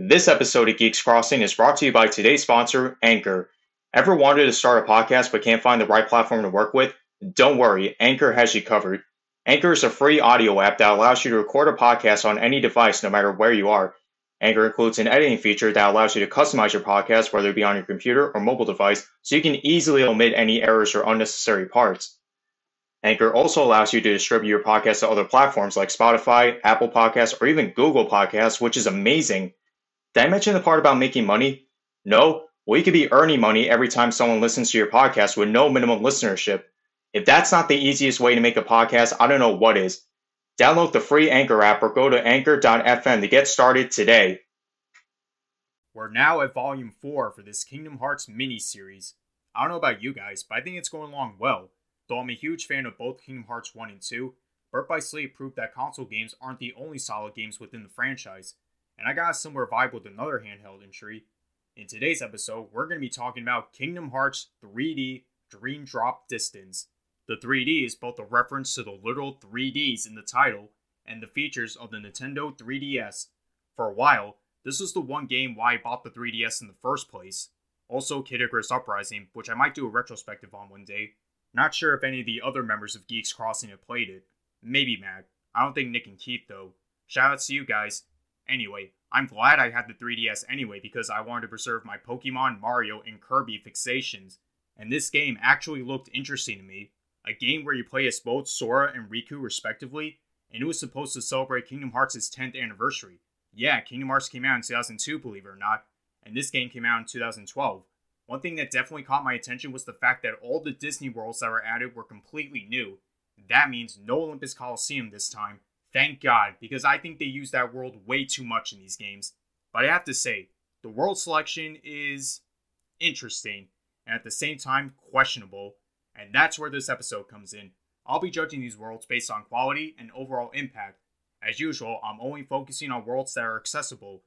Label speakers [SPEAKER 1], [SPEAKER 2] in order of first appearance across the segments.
[SPEAKER 1] This episode of Geeks Crossing is brought to you by today's sponsor, Anchor. Ever wanted to start a podcast but can't find the right platform to work with? Don't worry, Anchor has you covered. Anchor is a free audio app that allows you to record a podcast on any device no matter where you are. Anchor includes an editing feature that allows you to customize your podcast, whether it be on your computer or mobile device, so you can easily omit any errors or unnecessary parts. Anchor also allows you to distribute your podcast to other platforms like Spotify, Apple Podcasts, or even Google Podcasts, which is amazing. Did I mention the part about making money? No? Well, you could be earning money every time someone listens to your podcast with no minimum listenership. If that's not the easiest way to make a podcast, I don't know what is. Download the free Anchor app or go to anchor.fm to get started today.
[SPEAKER 2] We're now at volume 4 for this Kingdom Hearts mini series. I don't know about you guys, but I think it's going along well. Though I'm a huge fan of both Kingdom Hearts 1 and 2, Birth by Sleep proved that console games aren't the only solid games within the franchise, and I got a similar vibe with another handheld entry. In today's episode, we're going to be talking about Kingdom Hearts 3D Dream Drop Distance. The 3D is both a reference to the literal 3Ds in the title and the features of the Nintendo 3DS. For a while, this was the one game why I bought the 3DS in the first place. Also, Kid Icarus Uprising, which I might do a retrospective on one day, not sure if any of the other members of Geeks Crossing have played it. Maybe Mag. I don't think Nick and Keith though. Shoutouts to you guys. Anyway, I'm glad I had the 3DS anyway because I wanted to preserve my Pokemon, Mario, and Kirby fixations. And this game actually looked interesting to me. A game where you play as both Sora and Riku respectively, and it was supposed to celebrate Kingdom Hearts' 10th anniversary. Yeah, Kingdom Hearts came out in 2002, believe it or not, and this game came out in 2012. One thing that definitely caught my attention was the fact that all the Disney worlds that were added were completely new. That means no Olympus Coliseum this time. Thank God, because I think they use that world way too much in these games. But I have to say, the world selection is interesting and at the same time questionable, and that's where this episode comes in. I'll be judging these worlds based on quality and overall impact. As usual, I'm only focusing on worlds that are accessible.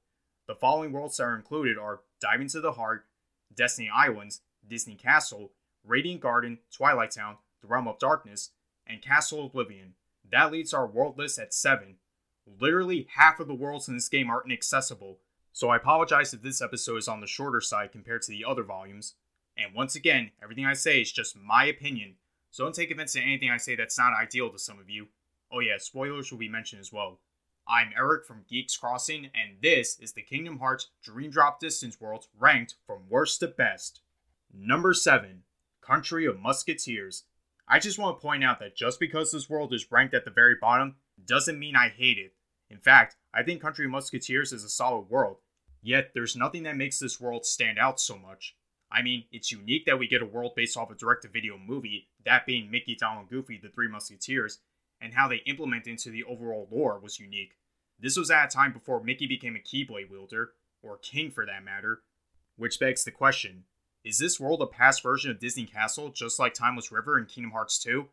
[SPEAKER 2] The following worlds that are included are Dive into the Heart, Destiny Islands, Disney Castle, Radiant Garden, Twilight Town, The Realm of Darkness, and Castle Oblivion. That leads our world list at 7. Literally half of the worlds in this game are inaccessible, so I apologize if this episode is on the shorter side compared to the other volumes. And once again, everything I say is just my opinion, so don't take offense to anything I say that's not ideal to some of you. Oh yeah, spoilers will be mentioned as well. I'm Eric from Geeks Crossing, and this is the Kingdom Hearts Dream Drop Distance Worlds ranked from worst to best. Number 7 Country of Musketeers. I just want to point out that just because this world is ranked at the very bottom doesn't mean I hate it. In fact, I think Country Musketeers is a solid world, yet there's nothing that makes this world stand out so much. I mean, it's unique that we get a world based off a direct to video movie, that being Mickey, Donald, and Goofy, the Three Musketeers, and how they implement into the overall lore was unique. This was at a time before Mickey became a Keyblade wielder, or king for that matter, which begs the question is this world a past version of Disney Castle just like Timeless River in Kingdom Hearts 2?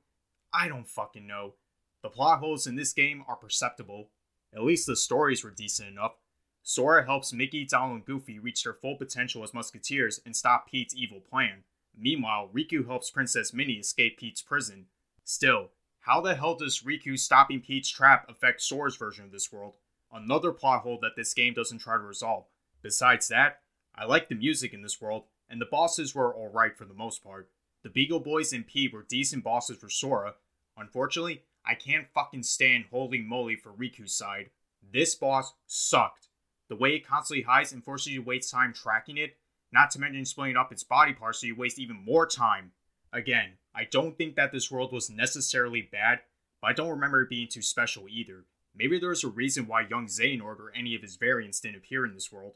[SPEAKER 2] I don't fucking know. The plot holes in this game are perceptible. At least the stories were decent enough. Sora helps Mickey, Donald, and Goofy reach their full potential as Musketeers and stop Pete's evil plan. Meanwhile, Riku helps Princess Minnie escape Pete's prison. Still, how the hell does Riku stopping Pete's trap affect Sora's version of this world? Another plot hole that this game doesn't try to resolve. Besides that, I like the music in this world, and the bosses were alright for the most part. The Beagle Boys and Pete were decent bosses for Sora. Unfortunately, I can't fucking stand Holey Moley for Riku's side. This boss sucked. The way it constantly hides and forces you to waste time tracking it, not to mention splitting up its body parts so you waste even more time. Again, I don't think that this world was necessarily bad, but I don't remember it being too special either. Maybe there's a reason why young Xehanort or any of his variants didn't appear in this world.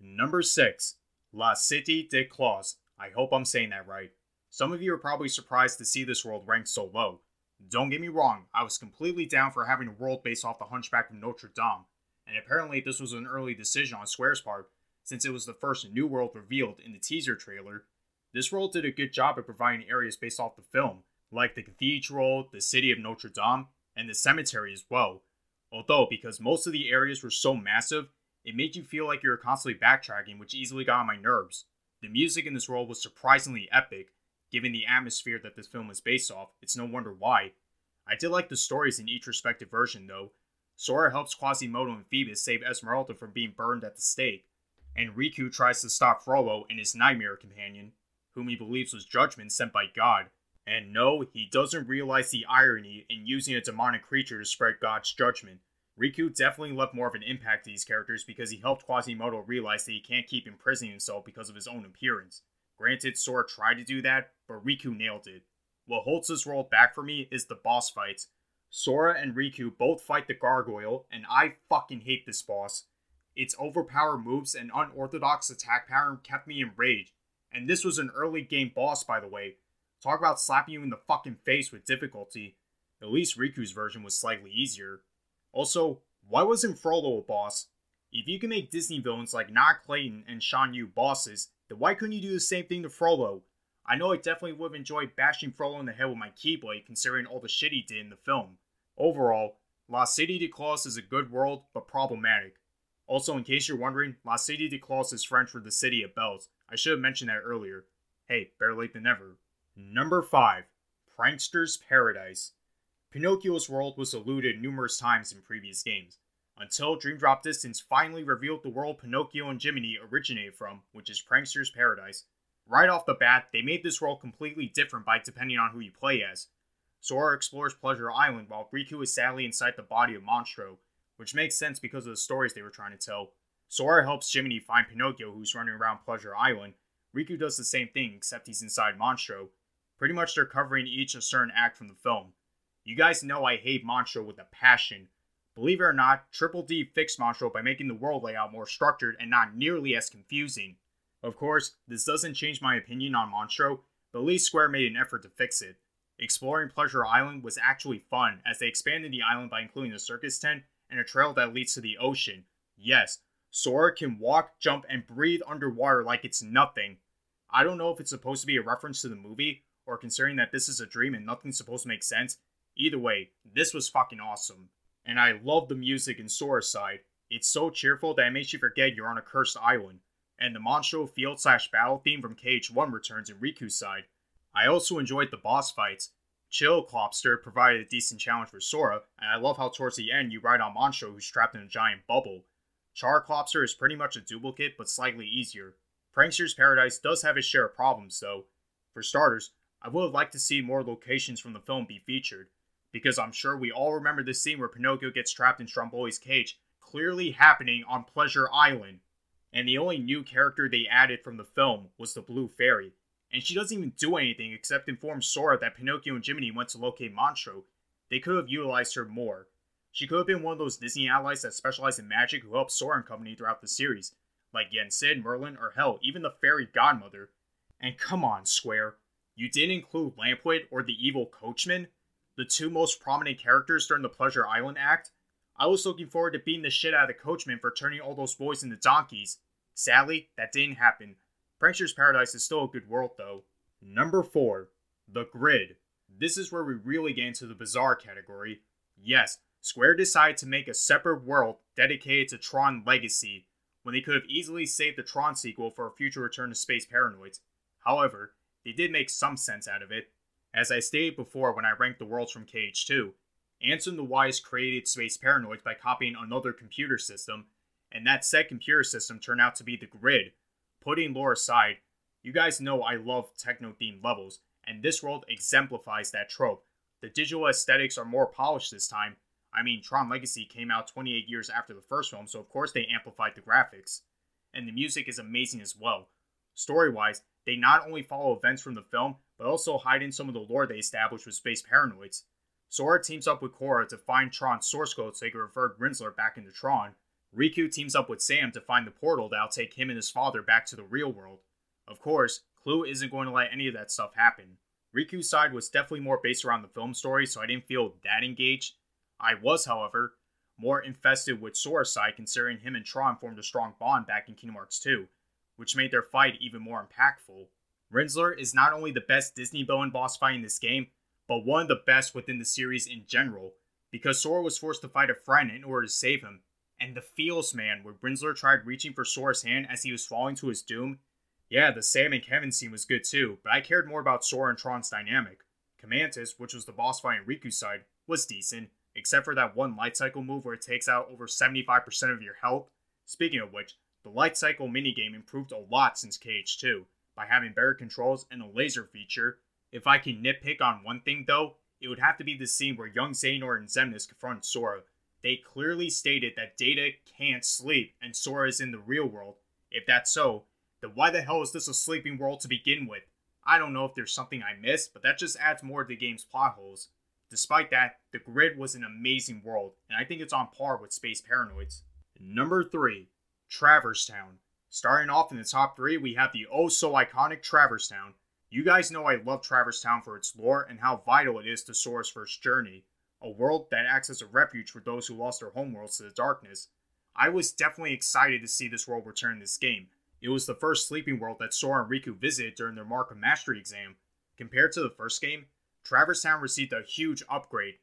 [SPEAKER 2] Number 6. La Cité des Cloches. I hope I'm saying that right. Some of you are probably surprised to see this world ranked so low. Don't get me wrong, I was completely down for having a world based off the Hunchback of Notre Dame, and apparently this was an early decision on Square's part, since it was the first new world revealed in the teaser trailer this world did a good job at providing areas based off the film, like the cathedral, the city of Notre Dame, and the cemetery as well. Although, because most of the areas were so massive, it made you feel like you were constantly backtracking, which easily got on my nerves. The music in this world was surprisingly epic, given the atmosphere that this film is based off. It's no wonder why. I did like the stories in each respective version, though. Sora helps Quasimodo and Phoebus save Esmeralda from being burned at the stake, and Riku tries to stop Frollo and his nightmare companion, whom he believes was Judgment sent by God. And no, he doesn't realize the irony in using a demonic creature to spread God's judgment. Riku definitely left more of an impact to these characters because he helped Quasimodo realize that he can't keep imprisoning himself because of his own appearance. Granted, Sora tried to do that, but Riku nailed it. What holds this world back for me is the boss fights. Sora and Riku both fight the gargoyle, and I fucking hate this boss. Its overpowered moves and unorthodox attack pattern kept me enraged, and this was an early game boss, by the way. Talk about slapping you in the fucking face with difficulty. At least Riku's version was slightly easier. Also, why wasn't Frollo a boss? If you can make Disney villains like Nacht Clayton and Shan Yu bosses, then why couldn't you do the same thing to Frollo? I know I definitely would have enjoyed bashing Frollo in the head with my Keyblade considering all the shit he did in the film. Overall, La Cité des Cloches is a good world, but problematic. Also, in case you're wondering, La Cité des Cloches is French for the City of Bells. I should have mentioned that earlier. Hey, better late than never. Number 5 Prankster's Paradise. Pinocchio's world was eluded numerous times in previous games, until Dream Drop Distance finally revealed the world Pinocchio and Jiminy originated from, which is Prankster's Paradise. Right off the bat, they made this world completely different by depending on who you play as. Sora explores Pleasure Island while Riku is sadly inside the body of Monstro, which makes sense because of the stories they were trying to tell. Sora helps Jiminy find Pinocchio, who's running around Pleasure Island. Riku does the same thing, except he's inside Monstro. Pretty much they're covering each a certain act from the film. You guys know I hate Monstro with a passion. Believe it or not, Triple D fixed Monstro by making the world layout more structured and not nearly as confusing. Of course, this doesn't change my opinion on Monstro, but at least Square made an effort to fix it. Exploring Pleasure Island was actually fun, as they expanded the island by including a circus tent and a trail that leads to the ocean. Yes, Sora can walk, jump, and breathe underwater like it's nothing. I don't know if it's supposed to be a reference to the movie, or considering that this is a dream and nothing's supposed to make sense, Either way, this was fucking awesome. And I love the music in Sora's side. It's so cheerful that it makes you forget you're on a cursed island. And the Monstro field slash battle theme from KH1 returns in Riku's side. I also enjoyed the boss fights. Chill Clawbster provided a decent challenge for Sora, and I love how towards the end you ride on Monstro who's trapped in a giant bubble. Char Clawbster is pretty much a duplicate, but slightly easier. Prankster's Paradise does have its share of problems, though. For starters, I would have liked to see more locations from the film be featured because I'm sure we all remember the scene where Pinocchio gets trapped in Stromboli's cage, clearly happening on Pleasure Island. And the only new character they added from the film was the Blue Fairy. And she doesn't even do anything except inform Sora that Pinocchio and Jiminy went to locate Monstro. They could have utilized her more. She could have been one of those Disney allies that specialize in magic who help Sora and company throughout the series, like Yen Sid, Merlin, or hell, even the fairy godmother. And come on, Square. You didn't include Lampwick or the evil coachman? The two most prominent characters during the Pleasure Island act, I was looking forward to beating the shit out of the coachman for turning all those boys into donkeys. Sadly, that didn't happen. Prankster's Paradise is still a good world, though. Number 4. The Grid. This is where we really get into the bizarre category. Yes, Square decided to make a separate world dedicated to Tron Legacy, when they could have easily saved the Tron sequel for a future return to Space Paranoids. However, they did make some sense out of it, as I stated before when I ranked the worlds from KH2, Ansem the Wise created Space Paranoids by copying another computer system, and that said computer system turned out to be the grid. Putting lore aside, you guys know I love techno themed levels, and this world exemplifies that trope. The digital aesthetics are more polished this time. I mean, Tron Legacy came out 28 years after the first film, so of course they amplified the graphics. And the music is amazing as well. Story wise, they not only follow events from the film, but also hide in some of the lore they established with Space Paranoids. Sora teams up with Quorra to find Tron's source code so they can revert Rinzler back into Tron. Riku teams up with Sam to find the portal that'll take him and his father back to the real world. Of course, Clu isn't going to let any of that stuff happen. Riku's side was definitely more based around the film story, so I didn't feel that engaged. I was, however, more infested with Sora's side considering him and Tron formed a strong bond back in Kingdom Hearts 2 which made their fight even more impactful. Rinzler is not only the best Disney villain boss fight in this game, but one of the best within the series in general, because Sora was forced to fight a friend in order to save him. And the feels, man, where Rinzler tried reaching for Sora's hand as he was falling to his doom. Yeah, the Sam and Kevin scene was good too, but I cared more about Sora and Tron's dynamic. Commantis, which was the boss fight in Riku's side, was decent. except for that one light cycle move where it takes out over 75% of your health. Speaking of which, the light cycle minigame improved a lot since KH2 by having better controls and a laser feature. If I can nitpick on one thing though, it would have to be the scene where young Xehanort and Xemnas confront Sora. They clearly stated that Data can't sleep and Sora is in the real world. If that's so, then why the hell is this a sleeping world to begin with? I don't know if there's something I missed, but that just adds more to the game's plot holes. Despite that, the grid was an amazing world, and I think it's on par with Space Paranoids. Number 3, Traverse Town. Starting off in the top 3, we have the oh so iconic Traverse Town. You guys know I love Traverse Town for its lore and how vital it is to Sora's first journey, a world that acts as a refuge for those who lost their homeworlds to the darkness. I was definitely excited to see this world return in this game. It was the first sleeping world that Sora and Riku visited during their Mark of Mastery exam. Compared to the first game, Traverse Town received a huge upgrade.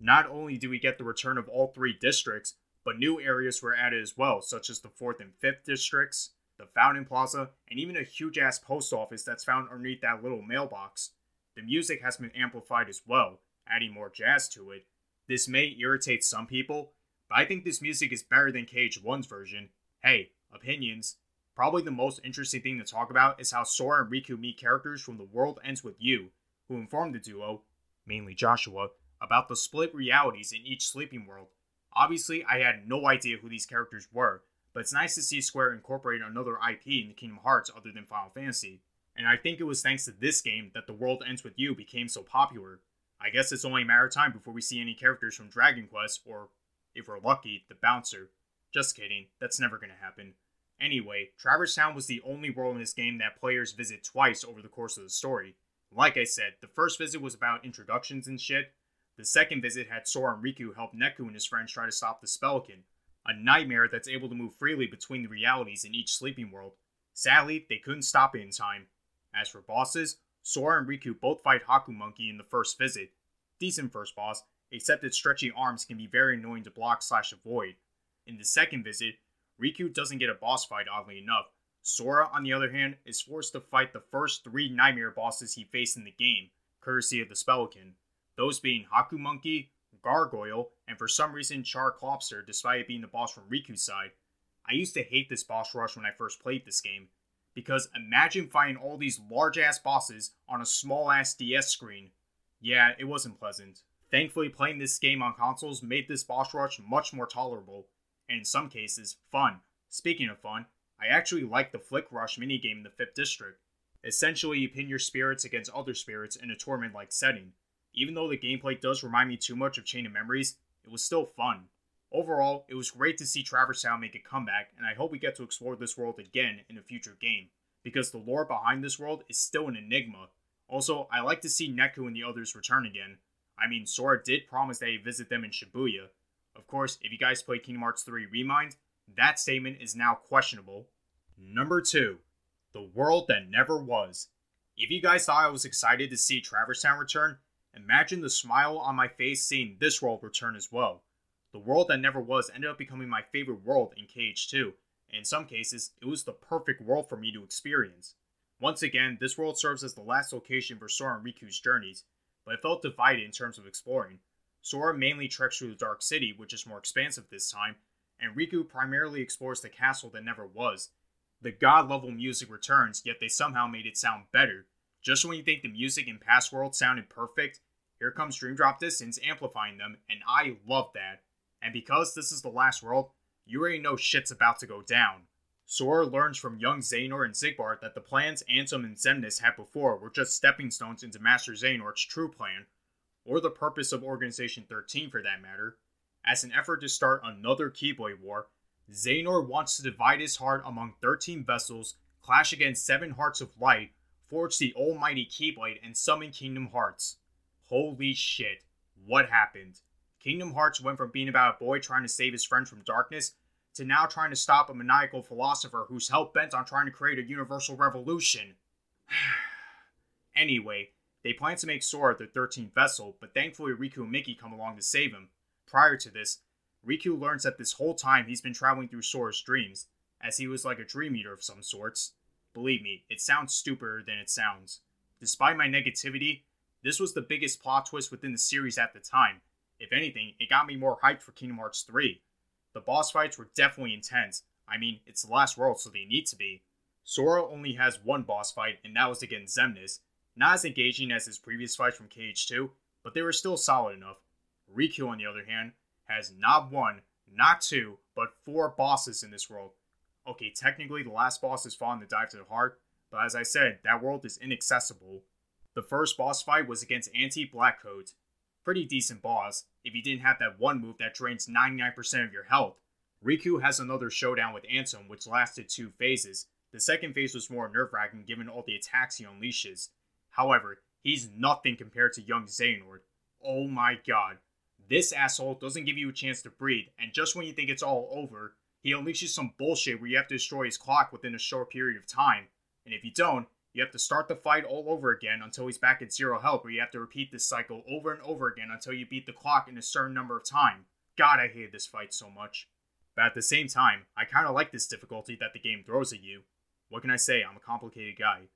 [SPEAKER 2] Not only do we get the return of all three districts, but new areas were added as well, such as the 4th and 5th districts, the Fountain Plaza, and even a huge ass post office that's found underneath that little mailbox. The music has been amplified as well, adding more jazz to it. This may irritate some people, but I think this music is better than KH1's version. Hey, opinions. Probably the most interesting thing to talk about is how Sora and Riku meet characters from The World Ends With You, who inform the duo, mainly Joshua, about the split realities in each sleeping world. Obviously, I had no idea who these characters were, but it's nice to see Square incorporate another IP in the Kingdom Hearts other than Final Fantasy. And I think it was thanks to this game that The World Ends With You became so popular. I guess it's only a matter of time before we see any characters from Dragon Quest, or, if we're lucky, the Bouncer. Just kidding, that's never gonna happen. Anyway, Traverse Town was the only world in this game that players visit twice over the course of the story. Like I said, the first visit was about introductions and shit. The second visit had Sora and Riku help Neku and his friends try to stop the Spellican, a nightmare that's able to move freely between the realities in each sleeping world. Sadly, they couldn't stop it in time. As for bosses, Sora and Riku both fight Hockomonkey in the first visit. Decent first boss, except its stretchy arms can be very annoying to block slash avoid. In the second visit, Riku doesn't get a boss fight oddly enough. Sora, on the other hand, is forced to fight the first three nightmare bosses he faced in the game, courtesy of the Spellican. Those being Hockomonkey, Gargoyle, and for some reason Char Clawbster, despite it being the boss from Riku's side. I used to hate this boss rush when I first played this game, because imagine fighting all these large ass bosses on a small ass DS screen. Yeah, it wasn't pleasant. Thankfully, playing this game on consoles made this boss rush much more tolerable, and in some cases, fun. Speaking of fun, I actually like the Flick Rush minigame in the 5th District. Essentially, you pin your spirits against other spirits in a tournament like setting. Even though the gameplay does remind me too much of Chain of Memories, it was still fun. Overall, it was great to see Traverse Town make a comeback, and I hope we get to explore this world again in a future game, because the lore behind this world is still an enigma. Also, I like to see Neku and the others return again. I mean, Sora did promise that he'd visit them in Shibuya. Of course, if you guys played Kingdom Hearts 3 Remind, that statement is now questionable. Number 2. The World That Never Was. If you guys thought I was excited to see Traverse Town return, imagine the smile on my face seeing this world return as well. The World That Never Was ended up becoming my favorite world in KH2, and in some cases, it was the perfect world for me to experience. Once again, this world serves as the last location for Sora and Riku's journeys, but it felt divided in terms of exploring. Sora mainly treks through the Dark City, which is more expansive this time, and Riku primarily explores the castle that never was. The god level music returns, yet they somehow made it sound better. Just when you think the music in past worlds sounded perfect, here comes Dream Drop Distance amplifying them, and I love that. And because this is the last world, you already know shit's about to go down. Sora learns from young Xehanort and Xigbar that the plans Ansem and Xemnas had before were just stepping stones into Master Xehanort's true plan, or the purpose of Organization 13 for that matter. As an effort to start another Keyblade War, Xehanort wants to divide his heart among 13 vessels, clash against seven Hearts of Light, forge the almighty Keyblade, and summon Kingdom Hearts. Holy shit, what happened? Kingdom Hearts went from being about a boy trying to save his friends from darkness to now trying to stop a maniacal philosopher who's hell bent on trying to create a universal revolution. anyway, they plan to make Sora the 13th vessel, but thankfully Riku and Mickey come along to save him. Prior to this, Riku learns that this whole time he's been traveling through Sora's dreams, as he was like a dream eater of some sorts. Believe me, it sounds stupider than it sounds. Despite my negativity, this was the biggest plot twist within the series at the time. If anything, it got me more hyped for Kingdom Hearts 3. The boss fights were definitely intense. I mean, it's the last world, so they need to be. Sora only has one boss fight, and that was against Xemnas. Not as engaging as his previous fights from KH2, but they were still solid enough. Riku, on the other hand, has not one, not two, but four bosses in this world. Okay, technically the last boss is Fallen the Dive to the Heart, but as I said, that world is inaccessible. The first boss fight was against Anti Blackcoat. Pretty decent boss, if you didn't have that one move that drains 99% of your health. Riku has another showdown with Ansem, which lasted two phases. The second phase was more nerve wracking given all the attacks he unleashes. However, he's nothing compared to young Xehanort. Oh my god. This asshole doesn't give you a chance to breathe, and just when you think it's all over, he unleashes some bullshit where you have to destroy his clock within a short period of time. And if you don't, you have to start the fight all over again until he's back at zero health, where you have to repeat this cycle over and over again until you beat the clock in a certain number of time. God, I hated this fight so much. But at the same time, I kinda like this difficulty that the game throws at you. What can I say? I'm a complicated guy.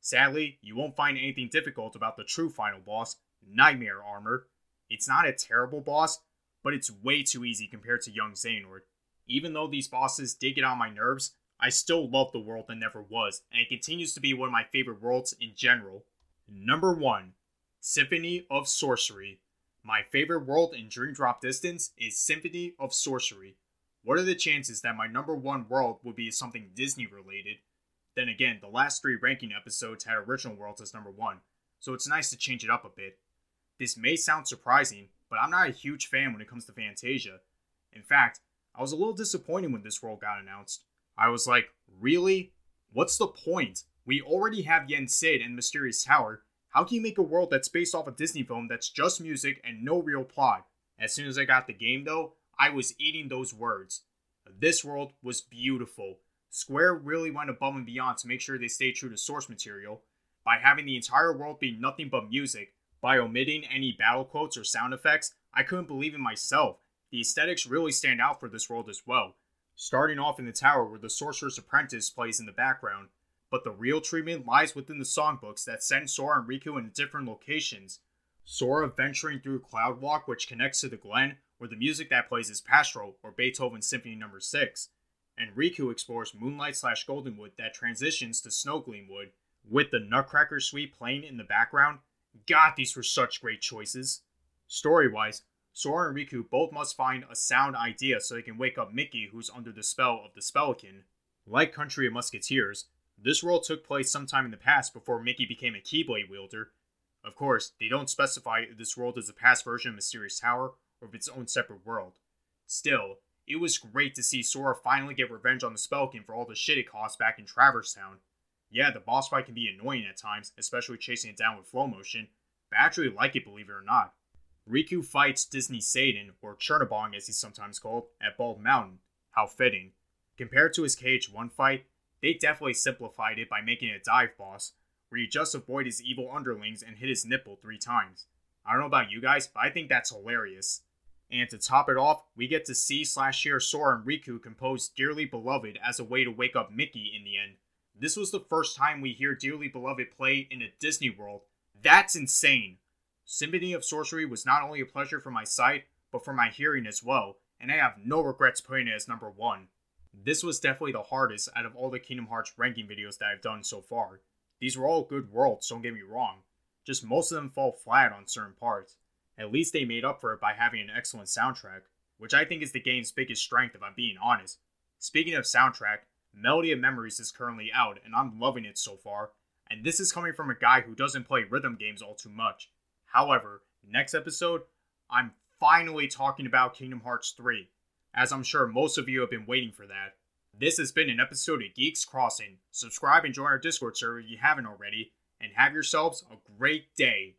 [SPEAKER 2] Sadly, you won't find anything difficult about the true final boss, Nightmare Armor. It's not a terrible boss, but it's way too easy compared to Young Xehanort. Even though these bosses did get on my nerves, I still love the world that never was, and it continues to be one of my favorite worlds in general. Number 1 Symphony of Sorcery. My favorite world in Dream Drop Distance is Symphony of Sorcery. What are the chances that my number one world would be something Disney related? Then again, the last three ranking episodes had original worlds as number one, so it's nice to change it up a bit. This may sound surprising, but I'm not a huge fan when it comes to Fantasia. In fact, I was a little disappointed when this world got announced. I was like, really? What's the point? We already have Yen Sid and Mysterious Tower. How can you make a world that's based off a Disney film that's just music and no real plot? As soon as I got the game, though, I was eating those words. This world was beautiful. Square really went above and beyond to make sure they stayed true to source material by having the entire world be nothing but music. By omitting any battle quotes or sound effects, I couldn't believe in myself. The aesthetics really stand out for this world as well. Starting off in the tower where the Sorcerer's Apprentice plays in the background, but the real treatment lies within the songbooks that send Sora and Riku into different locations. Sora venturing through Cloud Walk, which connects to the Glen, where the music that plays is Pastoral or Beethoven's Symphony No. 6 and Riku explores Moonlight slash Goldenwood that transitions to Snow Gleamwood, with the Nutcracker Suite playing in the background. God, these were such great choices. Story wise, Sora and Riku both must find a sound idea so they can wake up Mickey, who's under the spell of the Spellican. Like Country of Musketeers, this world took place sometime in the past before Mickey became a Keyblade wielder. Of course, they don't specify if this world is a past version of Mysterious Tower or if it's own separate world. Still, it was great to see Sora finally get revenge on the Spellican for all the shit it cost back in Traverse Town. Yeah, the boss fight can be annoying at times, especially chasing it down with flow motion, but I actually like it, believe it or not. Riku fights Disney Satan, or Chernobog as he's sometimes called, at Bald Mountain. How fitting. Compared to his KH1 fight, they definitely simplified it by making it a dive boss, where you just avoid his evil underlings and hit his nipple three times. I don't know about you guys, but I think that's hilarious. And to top it off, we get to see slash hear Sora and Riku compose Dearly Beloved as a way to wake up Mickey in the end. This was the first time we hear Dearly Beloved play in a Disney world. That's insane! Symphony of Sorcery was not only a pleasure for my sight, but for my hearing as well, and I have no regrets putting it as number one. This was definitely the hardest out of all the Kingdom Hearts ranking videos that I've done so far. These were all good worlds, don't get me wrong, just most of them fall flat on certain parts. At least they made up for it by having an excellent soundtrack, which I think is the game's biggest strength if I'm being honest. Speaking of soundtrack, Melody of Memories is currently out, and I'm loving it so far, and this is coming from a guy who doesn't play rhythm games all too much. However, next episode, I'm finally talking about Kingdom Hearts 3, as I'm sure most of you have been waiting for that. This has been an episode of Geeks Crossing. Subscribe and join our Discord server if you haven't already, and have yourselves a great day.